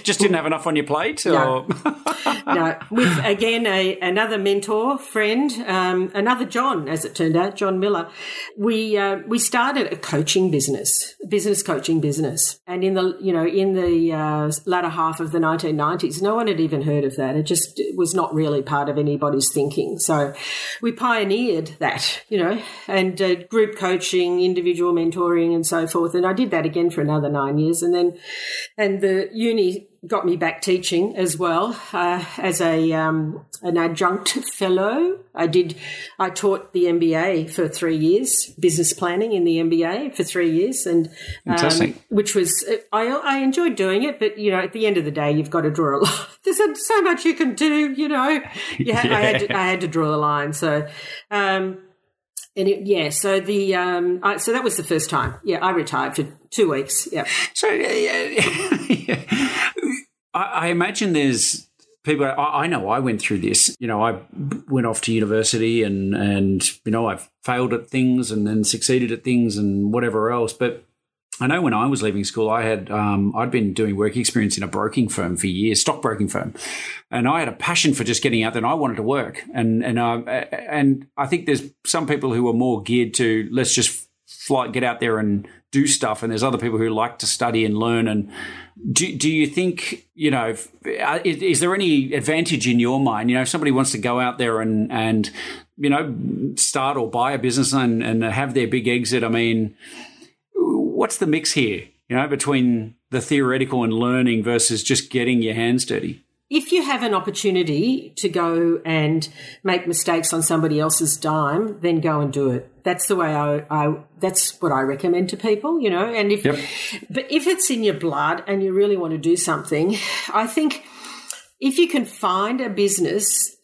just didn't have enough on your plate, or no, no. with again a, another mentor friend, um, another John, as it turned out, John Miller. We uh, we started a coaching business, business coaching business, and in the you know in the uh, latter half of the 1990s, no one had even heard of that. It just was not really part of anybody's thinking. So we pioneered that, you know, and uh, group coaching, individual mentoring, and so forth. And I did that again for another nine years, and then and the uni got me back teaching as well uh, as a um, an adjunct fellow. I did. I taught the MBA for three years, business planning in the MBA for three years, and um, which was I, I enjoyed doing it. But you know, at the end of the day, you've got to draw a line. There's so much you can do. You know, yeah, I had to, I had to draw the line. So. Um, and it, yeah, so the um, I, so that was the first time. Yeah, I retired for two weeks. Yeah. So uh, yeah. I, I imagine there's people I, I, know I went through this. You know, I went off to university and and you know I've failed at things and then succeeded at things and whatever else. But I know when I was leaving school, I had um, I'd been doing work experience in a broking firm for years, stockbroking firm, and I had a passion for just getting out there. and I wanted to work, and and uh, and I think there's some people who are more geared to let's just fly, get out there and do stuff, and there's other people who like to study and learn and do, do you think, you know, uh, is, is, there any advantage in your mind? You know, if somebody wants to go out there and, and you know, start or buy a business and, and have their big exit, I mean, what's the mix here, you know, between the theoretical and learning versus just getting your hands dirty? If you have an opportunity to go and make mistakes on somebody else's dime, then go and do it. That's the way I, I that's what I recommend to people, you know. And if, yep. but if it's in your blood and you really want to do something, I think if you can find a business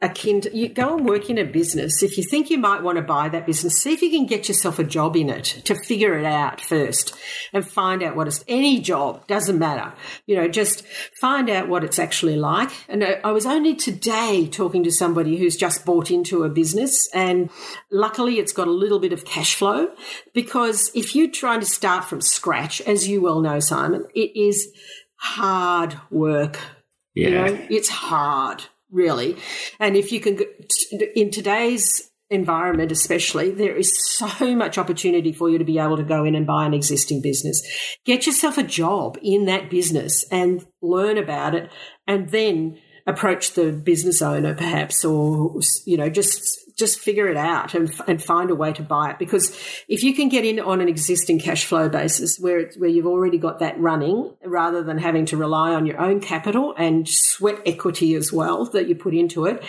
akin to you go and work in a business. If you think you might want to buy that business, see if you can get yourself a job in it to figure it out first and find out what it's any job doesn't matter. You know, just find out what it's actually like. And I was only today talking to somebody who's just bought into a business and luckily it's got a little bit of cash flow because if you're trying to start from scratch, as you well know, Simon, it is hard work. Yeah. You know, it's hard really. And if you can, in today's environment, especially, there is so much opportunity for you to be able to go in and buy an existing business. Get yourself a job in that business and learn about it, and then approach the business owner, perhaps, or you know, just just figure it out and, and find a way to buy it. Because if you can get in on an existing cash flow basis where where you've already got that running, rather than having to rely on your own capital and sweat equity as well that you put into it,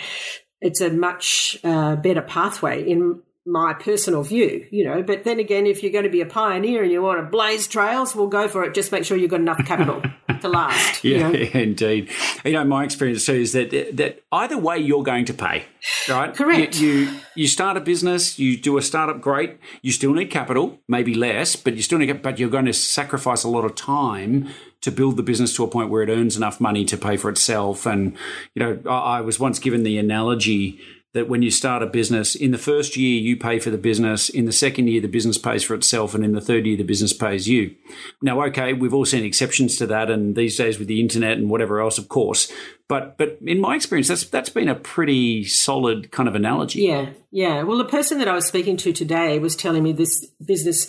it's a much uh, better pathway in my personal view, you know. But then again, if you're going to be a pioneer and you want to blaze trails, we'll go for it. Just make sure you've got enough capital to last. Yeah, you know? indeed. You know, my experience too is that that either way you're going to pay, right? Correct. You, you, you start a business, you do a startup, great. You still need capital, maybe less, but you still need. But you're going to sacrifice a lot of time to build the business to a point where it earns enough money to pay for itself. And you know, I, I was once given the analogy that when you start a business, in the first year, you pay for the business. In the second year, the business pays for itself. And in the third year, the business pays you. Now, okay, we've all seen exceptions to that. And these days with the internet and whatever else, of course. But, but in my experience, that's, that's been a pretty solid kind of analogy. Yeah. Yeah. Well, the person that I was speaking to today was telling me this business,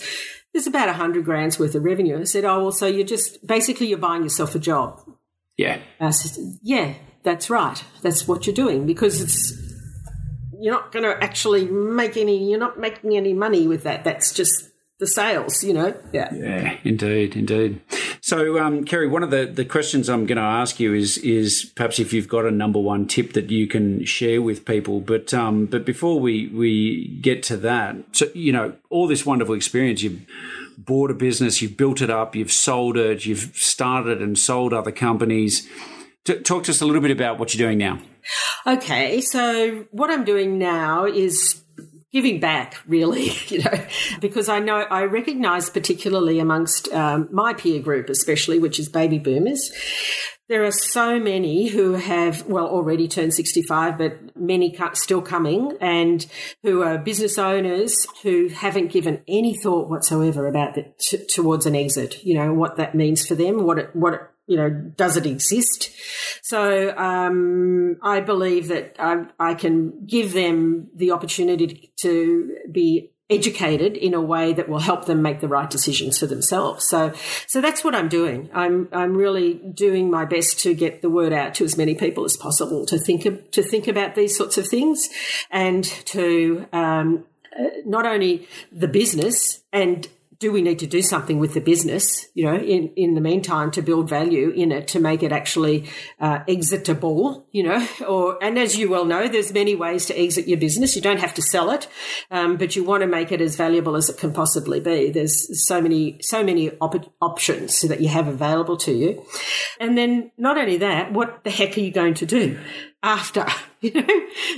there's about a hundred grand's worth of revenue. I said, oh, well, so you're just basically you're buying yourself a job. Yeah. Uh, I said, yeah, that's right. That's what you're doing because it's, you're not going to actually make any. You're not making any money with that. That's just the sales, you know. Yeah. Yeah, indeed, indeed. So, um, Kerry, one of the, the questions I'm going to ask you is is perhaps if you've got a number one tip that you can share with people. But um, but before we we get to that, so you know, all this wonderful experience you've bought a business, you've built it up, you've sold it, you've started and sold other companies. T- talk to us a little bit about what you're doing now. Okay, so what I'm doing now is giving back, really, you know, because I know I recognise particularly amongst um, my peer group, especially, which is baby boomers. There are so many who have, well, already turned 65, but many still coming, and who are business owners who haven't given any thought whatsoever about the, t- towards an exit. You know what that means for them, what it, what it, you know, does it exist? So um, I believe that I, I, can give them the opportunity to be educated in a way that will help them make the right decisions for themselves. So, so that's what I'm doing. I'm I'm really doing my best to get the word out to as many people as possible to think of, to think about these sorts of things, and to um, uh, not only the business and do we need to do something with the business, you know, in, in the meantime to build value in it to make it actually uh, exitable, you know, or, and as you well know, there's many ways to exit your business. You don't have to sell it, um, but you want to make it as valuable as it can possibly be. There's so many, so many op- options that you have available to you. And then not only that, what the heck are you going to do? After. You know,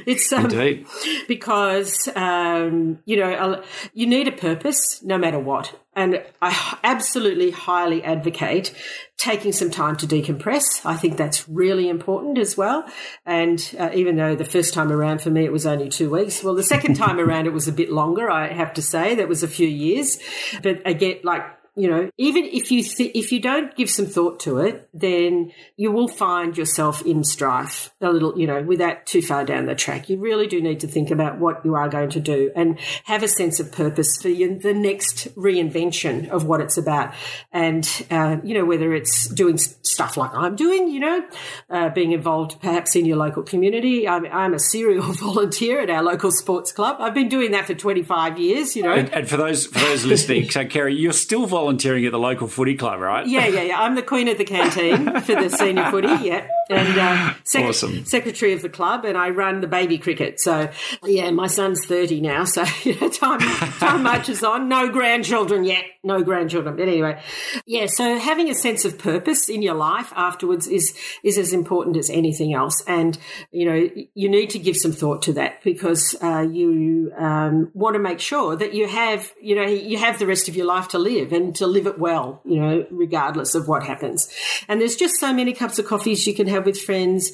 it's um, Indeed. because um, you know you need a purpose no matter what, and I absolutely highly advocate taking some time to decompress. I think that's really important as well. And uh, even though the first time around for me it was only two weeks, well, the second time around it was a bit longer. I have to say that was a few years, but again, like you know, even if you th- if you don't give some thought to it, then you will find yourself in strife a little, you know, without too far down the track. You really do need to think about what you are going to do and have a sense of purpose for the next reinvention of what it's about. And uh, you know, whether it's doing stuff like I'm doing, you know, uh, being involved perhaps in your local community. I'm, I'm, a serial volunteer at our local sports club. I've been doing that for 25 years. You know, and, and for those for those listening, so Kerry, you're still volunteering volunteering at the local footy club, right? Yeah, yeah, yeah. I'm the queen of the canteen for the senior footy. Yeah, and uh, sec- awesome. secretary of the club, and I run the baby cricket. So yeah, my son's 30 now, so you know, time time marches on. No grandchildren yet. No grandchildren. But anyway, yeah. So having a sense of purpose in your life afterwards is is as important as anything else, and you know you need to give some thought to that because uh, you um, want to make sure that you have you know you have the rest of your life to live and to live it well, you know, regardless of what happens. And there's just so many cups of coffees you can have with friends.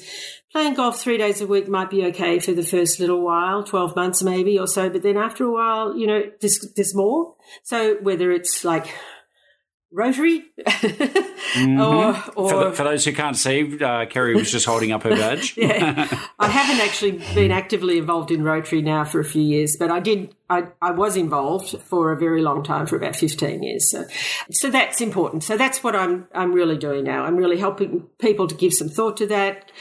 Playing golf three days a week might be okay for the first little while, 12 months maybe or so, but then after a while, you know, there's, there's more. So whether it's like Rotary. mm-hmm. or, or for, the, for, those who can't see, uh, Kerry was just holding up her badge. yeah, I haven't actually been actively involved in Rotary now for a few years, but I did. I, I was involved for a very long time, for about fifteen years. So, so that's important. So that's what I'm I'm really doing now. I'm really helping people to give some thought to that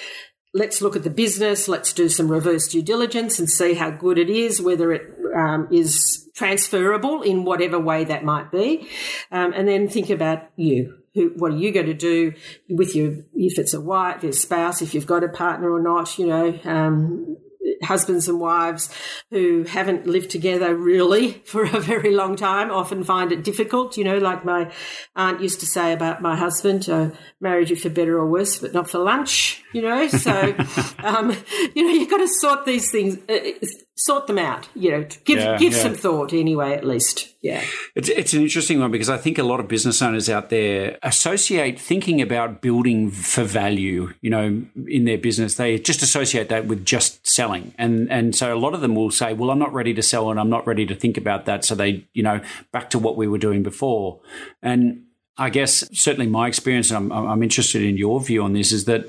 let's look at the business, let's do some reverse due diligence and see how good it is, whether it um, is transferable in whatever way that might be, um, and then think about you. Who, what are you going to do with your, if it's a wife, your spouse, if you've got a partner or not, you know, um, husbands and wives who haven't lived together really for a very long time often find it difficult. You know, like my aunt used to say about my husband, uh, married you for better or worse, but not for lunch, you know. So, um, you know, you've got to sort these things, uh, sort them out, you know, give, yeah, give yeah. some thought anyway, at least. Yeah. It's, it's an interesting one because I think a lot of business owners out there associate thinking about building for value, you know, in their business. They just associate that with just selling. And, and so a lot of them will say, well, I'm not ready to sell and I'm not ready to think about that. So they, you know, back to what we were doing before. And I guess certainly my experience, and I'm, I'm interested in your view on this, is that,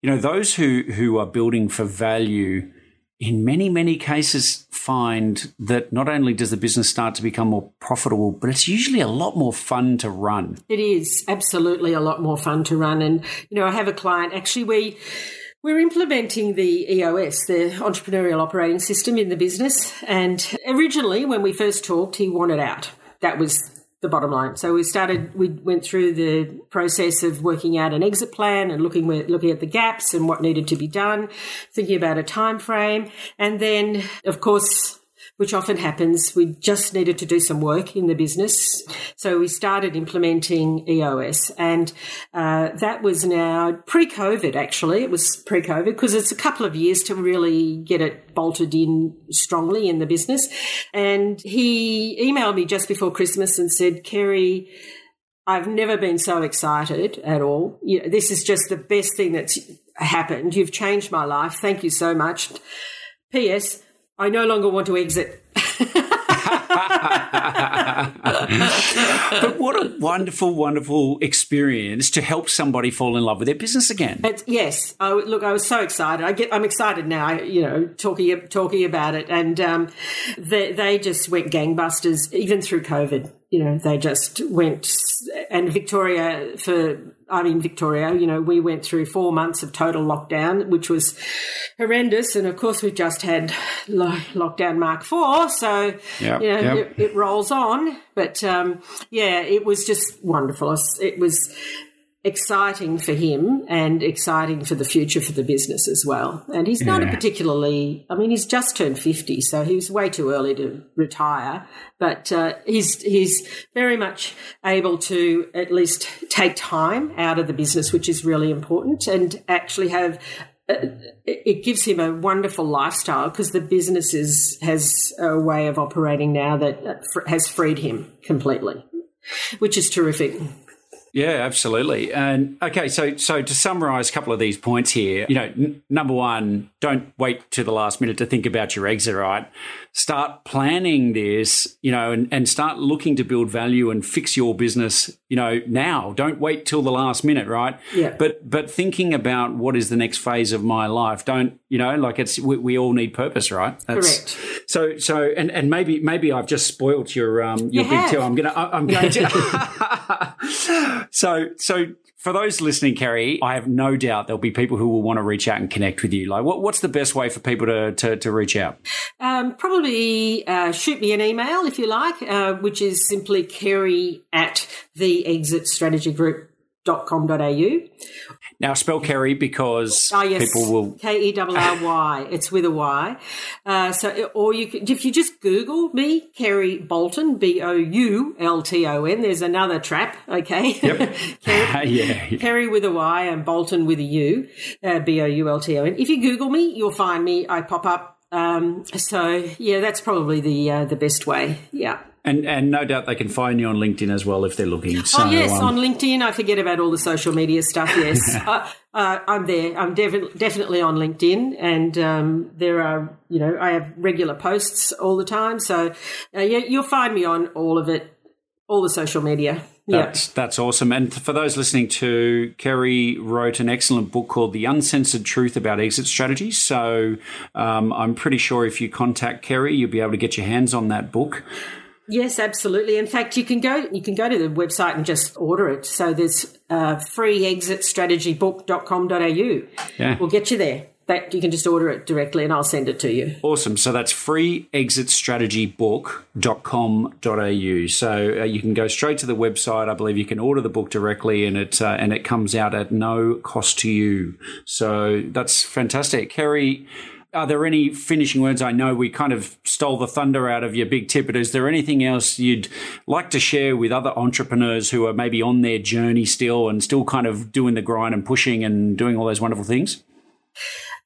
you know, those who, who are building for value, in many, many cases find that not only does the business start to become more profitable, but it's usually a lot more fun to run. It is absolutely a lot more fun to run. And, you know, I have a client actually, we, we're implementing the EOS, the entrepreneurial operating system in the business. And originally, when we first talked, he wanted out. That was the bottom line. So we started, we went through the process of working out an exit plan and looking looking at the gaps and what needed to be done, thinking about a time frame, and then of course which often happens. We just needed to do some work in the business. So we started implementing EOS. And uh, that was now pre COVID, actually. It was pre COVID because it's a couple of years to really get it bolted in strongly in the business. And he emailed me just before Christmas and said, Kerry, I've never been so excited at all. You know, this is just the best thing that's happened. You've changed my life. Thank you so much. P.S. I no longer want to exit. but what a wonderful, wonderful experience to help somebody fall in love with their business again. It's, yes, I, look, I was so excited. I get, I'm excited now. You know, talking talking about it, and um, they, they just went gangbusters even through COVID. You know, they just went, and Victoria for I'm in Victoria, you know, we went through four months of total lockdown, which was horrendous. And of course, we've just had lockdown mark four. So, yep, you know, yep. it, it, rolls on. But um, yeah, it was just wonderful. It was exciting for him and exciting for the future for the business as well. And he's not yeah. a particularly, I mean, he's just turned 50, so he was way too early to retire, but uh, he's, he's very much able to at least take time out of the business, which is really important, and actually have uh, it gives him a wonderful lifestyle because the business is, has a way of operating now that has freed him completely, which is terrific. Yeah, absolutely. And okay, so so to summarize a couple of these points here, you know, n- number one, don't wait to the last minute to think about your exit, right? Start planning this, you know, and, and start looking to build value and fix your business, you know, now. Don't wait till the last minute, right? Yeah. But but thinking about what is the next phase of my life, don't you know, like it's we, we all need purpose, right? That's, Correct. So so and and maybe maybe I've just spoilt your um your you big two. I'm gonna I'm going to so, so for those listening, Kerry, I have no doubt there'll be people who will want to reach out and connect with you. Like, what, what's the best way for people to, to, to reach out? Um, probably uh, shoot me an email if you like, uh, which is simply kerry at the exit strategy group au. Now spell Kerry because oh, yes. people will K E R R Y. It's with a Y. Uh, so, or you can, if you just Google me, Kerry Boulton B O U L T O N. There's another trap. Okay. Yep. Kerry, yeah, yeah. Kerry with a Y and Boulton with a U, uh, B O U L T O N. If you Google me, you'll find me. I pop up. Um, so yeah, that's probably the uh, the best way. Yeah. And and no doubt they can find you on LinkedIn as well if they're looking. So, oh yes, um, on LinkedIn. I forget about all the social media stuff. Yes, uh, uh, I'm there. I'm dev- definitely on LinkedIn, and um, there are you know I have regular posts all the time. So uh, yeah, you'll find me on all of it, all the social media. That's yep. that's awesome. And for those listening to, Kerry wrote an excellent book called "The Uncensored Truth About Exit Strategies." So um, I'm pretty sure if you contact Kerry, you'll be able to get your hands on that book. Yes, absolutely. In fact, you can go you can go to the website and just order it. So there's uh, freeexitstrategybook.com.au. Yeah. We'll get you there. That you can just order it directly and I'll send it to you. Awesome. So that's freeexitstrategybook.com.au. So uh, you can go straight to the website. I believe you can order the book directly and it uh, and it comes out at no cost to you. So that's fantastic. Kerry, are there any finishing words? I know we kind of stole the thunder out of your big tip, but is there anything else you'd like to share with other entrepreneurs who are maybe on their journey still and still kind of doing the grind and pushing and doing all those wonderful things?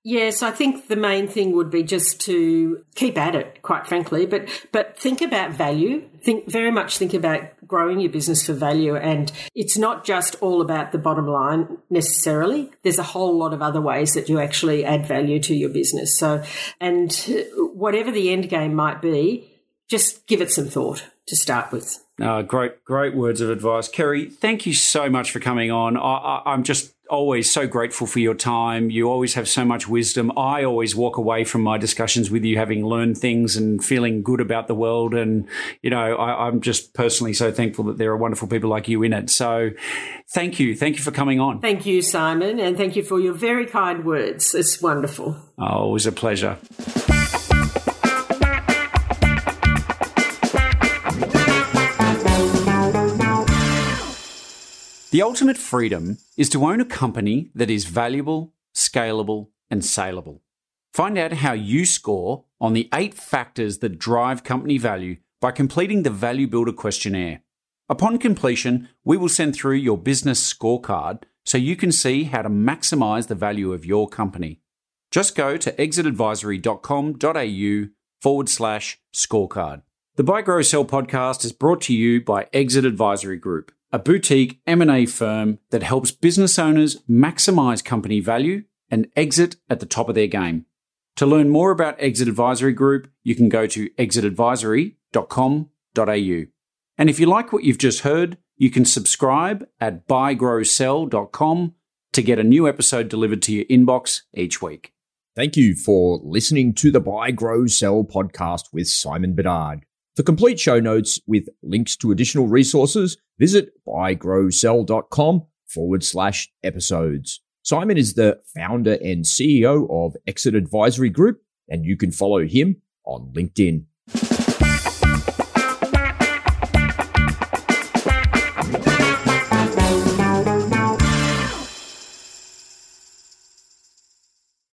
Yes, I think the main thing would be just to keep at it, quite frankly, but but think about value. Think very much think about growing your business for value and it's not just all about the bottom line necessarily. There's a whole lot of other ways that you actually add value to your business. So and whatever the end game might be, just give it some thought to start with. Uh, great, great words of advice, Kerry. Thank you so much for coming on. I, am just always so grateful for your time. You always have so much wisdom. I always walk away from my discussions with you having learned things and feeling good about the world. And, you know, I, I'm just personally so thankful that there are wonderful people like you in it. So thank you. Thank you for coming on. Thank you, Simon. And thank you for your very kind words. It's wonderful. Oh, it was a pleasure. The ultimate freedom is to own a company that is valuable, scalable, and saleable. Find out how you score on the eight factors that drive company value by completing the Value Builder questionnaire. Upon completion, we will send through your business scorecard so you can see how to maximize the value of your company. Just go to exitadvisory.com.au forward slash scorecard. The Buy Grow Sell podcast is brought to you by Exit Advisory Group, a boutique M&A firm that helps business owners maximize company value and exit at the top of their game. To learn more about Exit Advisory Group, you can go to exitadvisory.com.au. And if you like what you've just heard, you can subscribe at buygrowsell.com to get a new episode delivered to your inbox each week. Thank you for listening to the Buy, Grow, Sell podcast with Simon Bedard. For complete show notes with links to additional resources, visit buygrowsell.com forward slash episodes. Simon is the founder and CEO of Exit Advisory Group, and you can follow him on LinkedIn.